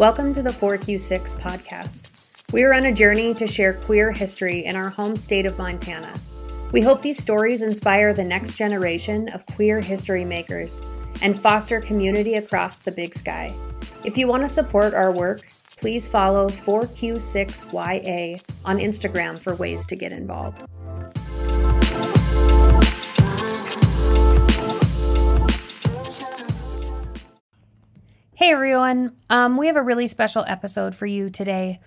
Welcome to the 4Q6 podcast. We are on a journey to share queer history in our home state of Montana. We hope these stories inspire the next generation of queer history makers and foster community across the big sky. If you want to support our work, please follow 4Q6YA on Instagram for ways to get involved. Hey everyone, um, we have a really special episode for you today.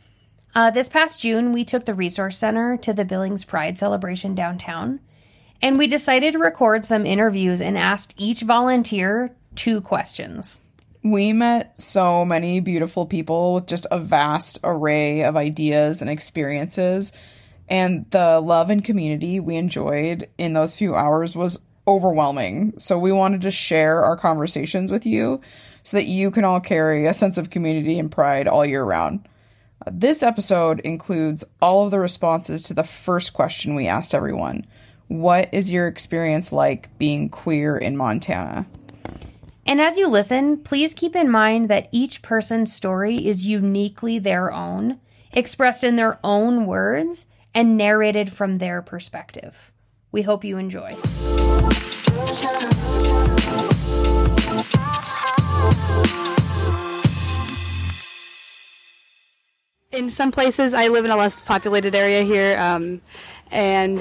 Uh, this past June, we took the Resource Center to the Billings Pride celebration downtown, and we decided to record some interviews and asked each volunteer two questions. We met so many beautiful people with just a vast array of ideas and experiences. And the love and community we enjoyed in those few hours was overwhelming. So we wanted to share our conversations with you so that you can all carry a sense of community and pride all year round. This episode includes all of the responses to the first question we asked everyone What is your experience like being queer in Montana? And as you listen, please keep in mind that each person's story is uniquely their own, expressed in their own words, and narrated from their perspective. We hope you enjoy. in some places, I live in a less populated area here, um, and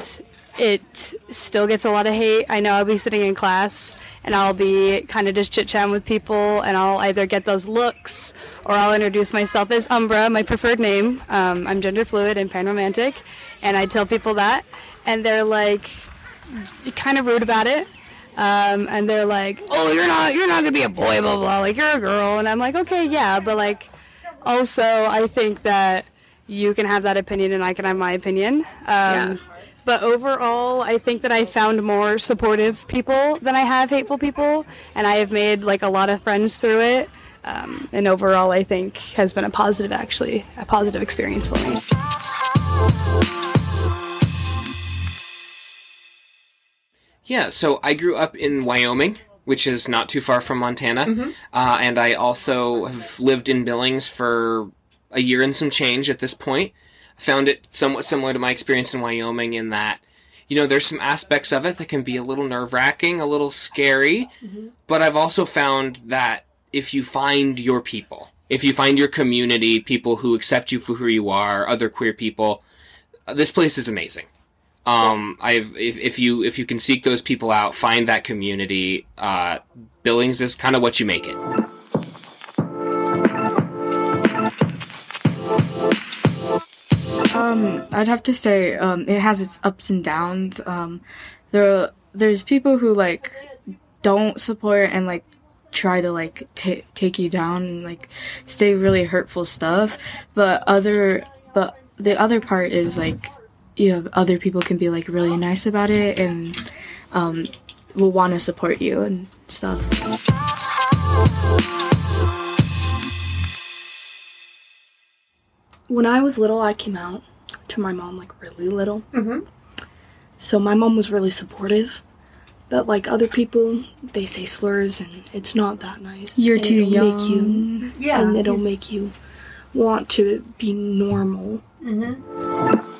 it still gets a lot of hate. I know I'll be sitting in class and I'll be kind of just chit chatting with people, and I'll either get those looks or I'll introduce myself as Umbra, my preferred name. Um, I'm gender fluid and panromantic, and I tell people that, and they're like kind of rude about it. Um, and they're like, "Oh, you're not, you're not gonna be a boy, blah blah. Like you're a girl." And I'm like, "Okay, yeah, but like, also, I think that you can have that opinion and I can have my opinion. Um, yeah. But overall, I think that I found more supportive people than I have hateful people, and I have made like a lot of friends through it. Um, and overall, I think has been a positive, actually, a positive experience for me. Yeah, so I grew up in Wyoming, which is not too far from Montana. Mm-hmm. Uh, and I also have lived in Billings for a year and some change at this point. I found it somewhat similar to my experience in Wyoming in that, you know, there's some aspects of it that can be a little nerve wracking, a little scary. Mm-hmm. But I've also found that if you find your people, if you find your community, people who accept you for who you are, other queer people, this place is amazing. Um, I've if, if you if you can seek those people out, find that community. Uh, Billings is kind of what you make it. Um, I'd have to say um, it has its ups and downs. Um, there there's people who like don't support and like try to like t- take you down and like say really hurtful stuff, but other but the other part is like you know other people can be like really nice about it and um, will want to support you and stuff. When I was little, I came out to my mom like really little. Mm-hmm. So my mom was really supportive. But like other people, they say slurs and it's not that nice. You're and too young. Make you, yeah. And it'll make you want to be normal. Mm-hmm.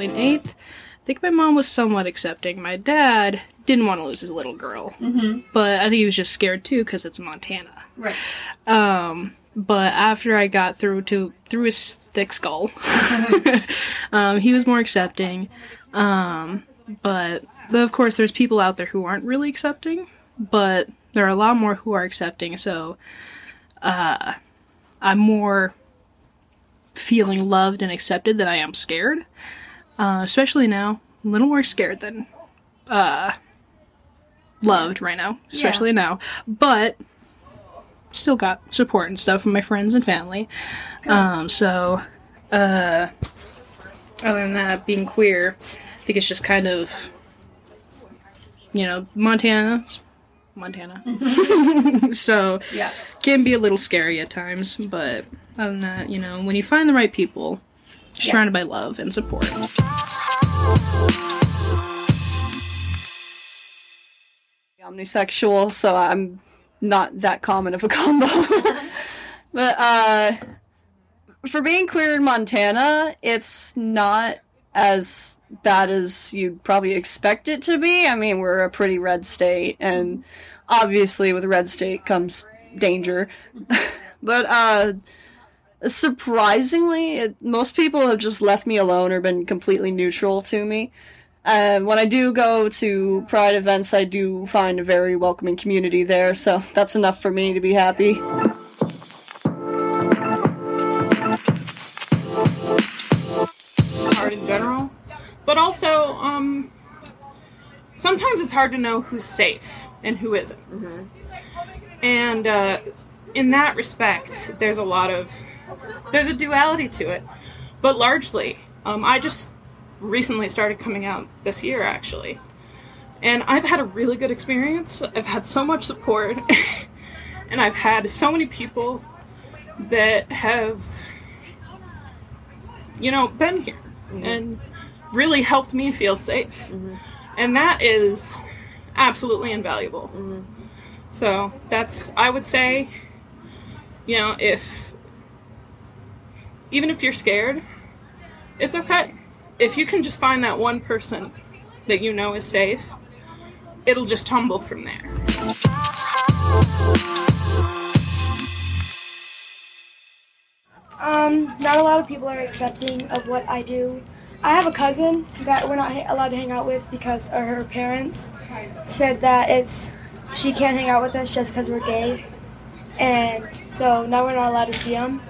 In eighth. I think my mom was somewhat accepting. My dad didn't want to lose his little girl, mm-hmm. but I think he was just scared too because it's Montana. Right. Um, but after I got through to through his thick skull, um, he was more accepting. Um, but of course, there's people out there who aren't really accepting, but there are a lot more who are accepting. So, uh, I'm more feeling loved and accepted than I am scared. Uh, especially now, a little more scared than uh, loved right now, especially yeah. now. But still got support and stuff from my friends and family. Um, so, uh, other than that, being queer, I think it's just kind of, you know, Montana. Montana. so, yeah. can be a little scary at times, but other than that, you know, when you find the right people, surrounded yeah. by love and support. omnisexual, so I'm not that common of a combo. but uh, for being queer in Montana, it's not as bad as you'd probably expect it to be. I mean, we're a pretty red state, and obviously, with red state comes danger. but uh, surprisingly, it, most people have just left me alone or been completely neutral to me. And when I do go to Pride events, I do find a very welcoming community there, so that's enough for me to be happy. hard in general, but also um, sometimes it's hard to know who's safe and who isn't. And uh, in that respect, there's a lot of there's a duality to it, but largely, um, I just recently started coming out this year actually, and I've had a really good experience. I've had so much support, and I've had so many people that have you know been here mm-hmm. and really helped me feel safe. Mm-hmm. And that is absolutely invaluable. Mm-hmm. So that's i would say you know if even if you're scared it's okay. If you can just find that one person that you know is safe it'll just tumble from there. Um, not a lot of people are accepting of what I do. I have a cousin that we're not allowed to hang out with because her parents said that it's she can't hang out with us just because we're gay, and so now we're not allowed to see them,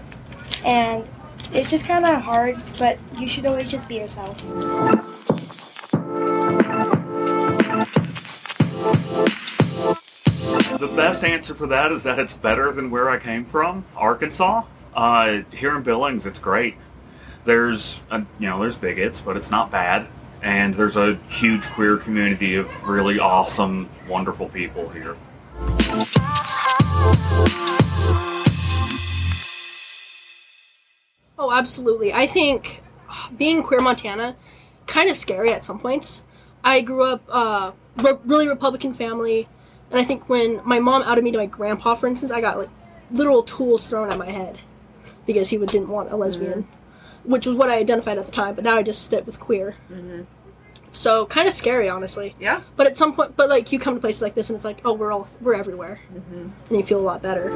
and it's just kind of hard. But you should always just be yourself. The best answer for that is that it's better than where I came from, Arkansas. Uh, here in Billings, it's great. There's, uh, you know, there's bigots, but it's not bad. And there's a huge queer community of really awesome, wonderful people here. Oh, absolutely. I think being queer Montana kind of scary at some points. I grew up uh, re- really Republican family, and I think when my mom outed me to my grandpa, for instance, I got like literal tools thrown at my head because he would, didn't want a lesbian, mm-hmm. which was what I identified at the time. But now I just sit with queer. Mm-hmm. So kind of scary, honestly. Yeah. But at some point, but like you come to places like this, and it's like, oh, we're all we're everywhere, mm-hmm. and you feel a lot better.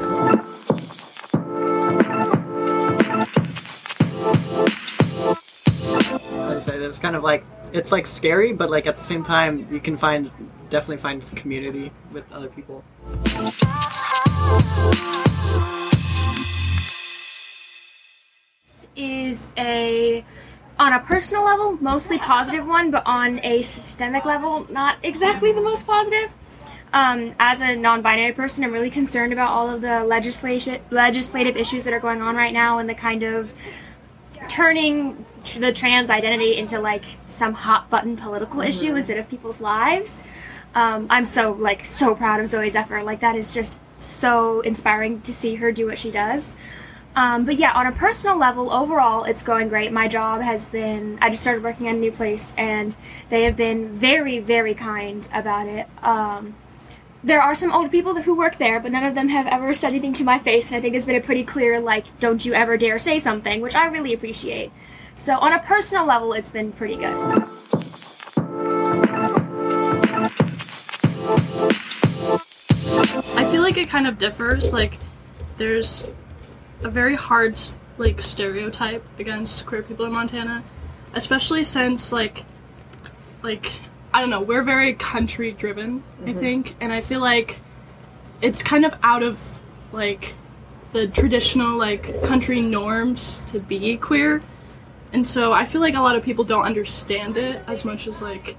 I'd say it's kind of like it's like scary, but like at the same time, you can find definitely find community with other people. This is a on a personal level mostly positive one but on a systemic level not exactly the most positive um, as a non-binary person i'm really concerned about all of the legislation legislative issues that are going on right now and the kind of turning tr- the trans identity into like some hot button political issue instead of people's lives um, i'm so like so proud of Zooey Zephyr like that is just so inspiring to see her do what she does um, but yeah, on a personal level, overall, it's going great. My job has been, I just started working at a new place, and they have been very, very kind about it. Um, there are some old people who work there, but none of them have ever said anything to my face, and I think it's been a pretty clear, like, don't you ever dare say something, which I really appreciate. So, on a personal level, it's been pretty good. I feel like it kind of differs. Like, there's a very hard like stereotype against queer people in Montana, especially since like, like I don't know, we're very country driven. I Mhm. think, and I feel like it's kind of out of like the traditional like country norms to be queer, and so I feel like a lot of people don't understand it as much as like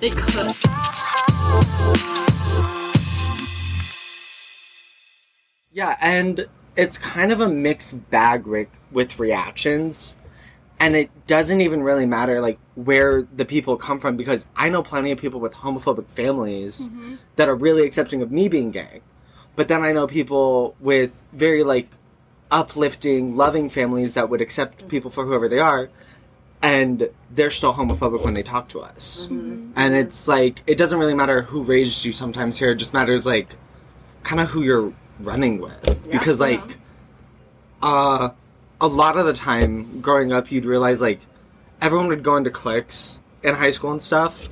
they could. Yeah, and it's kind of a mixed bag with reactions. And it doesn't even really matter like where the people come from because I know plenty of people with homophobic families Mhm. that are really accepting of me being gay. But then I know people with very like uplifting, loving families that would accept people for whoever they are. and they're still homophobic when they talk to us. And it's like it doesn't really matter who raised you. Sometimes here, it just matters like kind of who you're running with because like uh a lot of the time growing up you'd realize like everyone would go into cliques in high school and stuff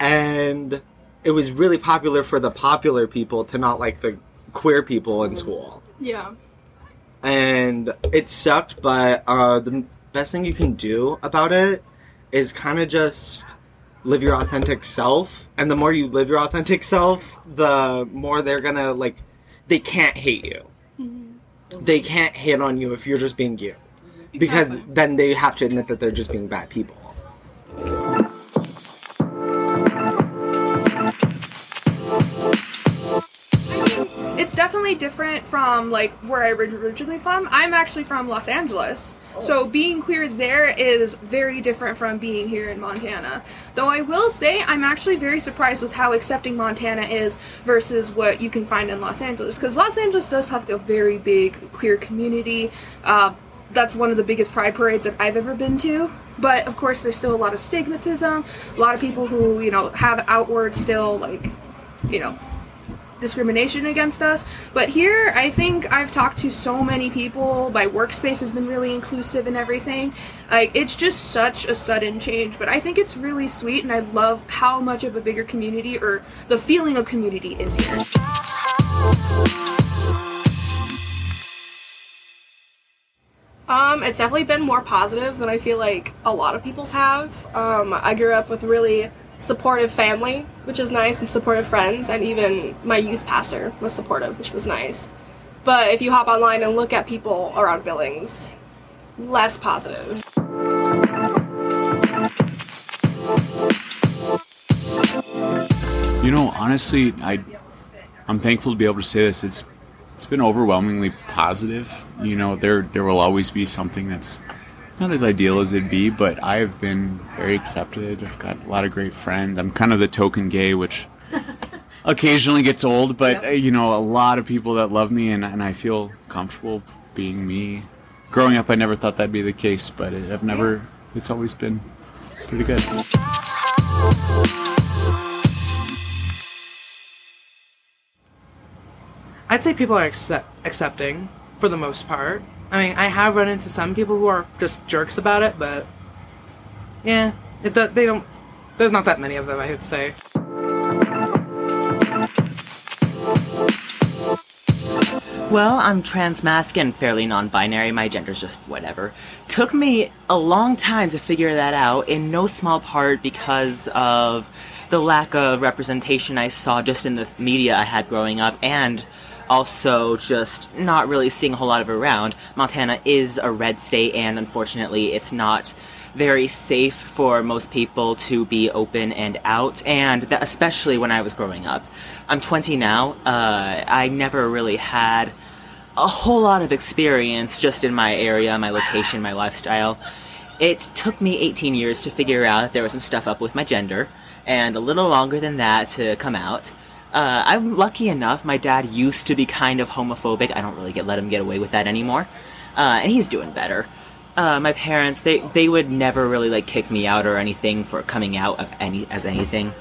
and it was really popular for the popular people to not like the queer people in school Yeah. and it sucked but uh the best thing you can do about it is kind of just live your authentic self and the more you live your authentic self the more they're gonna like they can't hate you they can't hit on you if you're just being you. Because then they have to admit that they're just being bad people It's definitely different from like where I originally from. I'm actually from Los Angeles. So being queer there is very different from being here in Montana. Though I will say I'm actually very surprised with how accepting Montana is versus what you can find in Los Angeles because Los Angeles does have a very big queer community. Uh, that's one of the biggest pride parades that I've ever been to. But of course, there's still a lot of stigmatism. A lot of people who you know have outward still like you know discrimination against us. But here, I think I've talked to so many people. My workspace has been really inclusive and everything. Like, it's just such a sudden change. But I think it's really sweet, and I love how much of a bigger community or the feeling of community is here. Um, it's definitely been more positive than I feel like a lot of people's have. Um, I grew up with really supportive family, which is nice, and supportive friends, and even my youth pastor was supportive, which was nice. But if you hop online and look at people around Billings, less positive. You know, honestly, I I'm thankful to be able to say this. It's it's been overwhelmingly positive. You know, there there will always be something that's not as ideal as it'd be, but I've been very accepted. I've got a lot of great friends. I'm kind of the token gay, which occasionally gets old, but uh, you know, a lot of people that love me, and and I feel comfortable being me. Growing up, I never thought that'd be the case, but it, I've never. It's always been pretty good. I'd say people are accept- accepting for the most part. I mean, I have run into some people who are just jerks about it, but yeah, it they don't. There's not that many of them, I would say. Well, I'm transmasc and fairly non-binary. My gender's just whatever. Took me a long time to figure that out, in no small part because of the lack of representation I saw just in the media I had growing up, and also just not really seeing a whole lot of around. Montana is a red state, and unfortunately, it's not very safe for most people to be open and out, and especially when I was growing up. I'm 20 now. Uh, I never really had a whole lot of experience just in my area, my location, my lifestyle. It took me 18 years to figure out that there was some stuff up with my gender, and a little longer than that to come out. Uh, I'm lucky enough. My dad used to be kind of homophobic. I don't really get let him get away with that anymore, uh, and he's doing better. Uh, my parents, they they would never really like kick me out or anything for coming out of any as anything.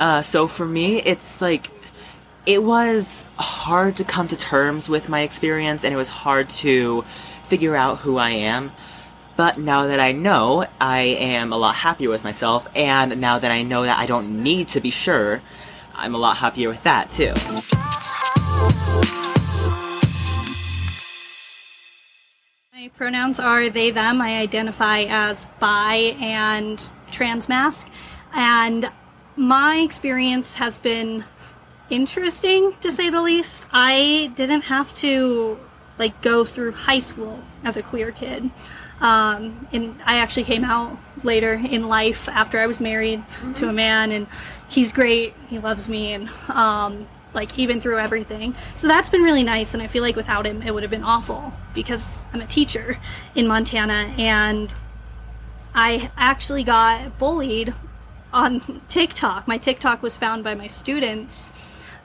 Uh, so for me, it's like it was hard to come to terms with my experience, and it was hard to figure out who I am. But now that I know, I am a lot happier with myself, and now that I know that I don't need to be sure, I'm a lot happier with that too. My pronouns are they, them. I identify as bi and transmasc. And my experience has been interesting to say the least. I didn't have to like go through high school as a queer kid. Um, and I actually came out later in life after I was married to a man, and he's great. He loves me, and um, like even through everything. So that's been really nice, and I feel like without him, it would have been awful because I'm a teacher in Montana, and I actually got bullied on TikTok. My TikTok was found by my students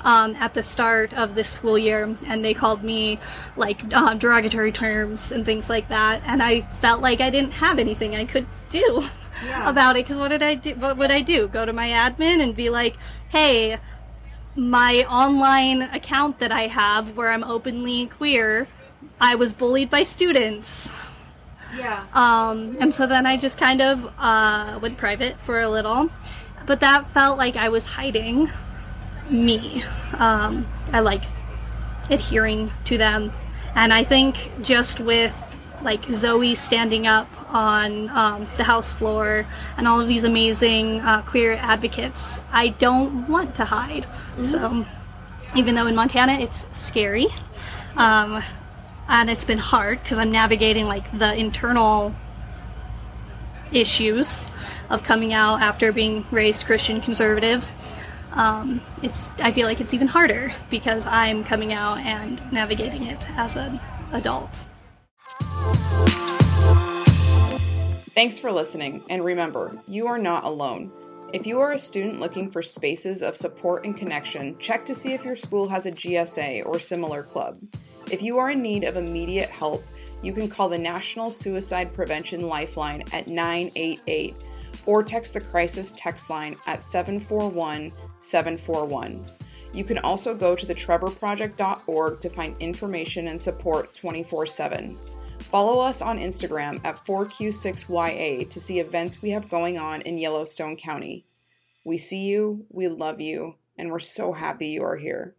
um, at the start of this school year, and they called me like uh, derogatory terms and things like that, and I felt like I didn't have anything I could do about it because what did I do? What would I do? Go to my admin and be like, "Hey, my online account that I have where I'm openly queer, I was bullied by students." Yeah. Um, and so then I just kind of uh, went private for a little, but that felt like I was hiding me. Um, I like adhering to them, and I think just with like Zooey standing up on um, the house floor and all of these amazing uh, queer advocates, I don't want to hide. So even though in Montana it's scary. Um, and it's been hard because I'm navigating like the internal issues of coming out after being raised Christian conservative. Um, it's I feel like it's even harder because I'm coming out and navigating it as an adult. Thanks for listening, and remember, you are not alone. If you are a student looking for spaces of support and connection, check to see if your school has a GSA or similar club. If you are in need of immediate help, you can call the National Suicide Prevention Lifeline at 988 or text the crisis text line at 741 741. You can also go to thetrevorproject.org to find information and support 24 7. Follow us on Instagram at 4Q6YA to see events we have going on in Yellowstone County. We see you, we love you, and we're so happy you are here.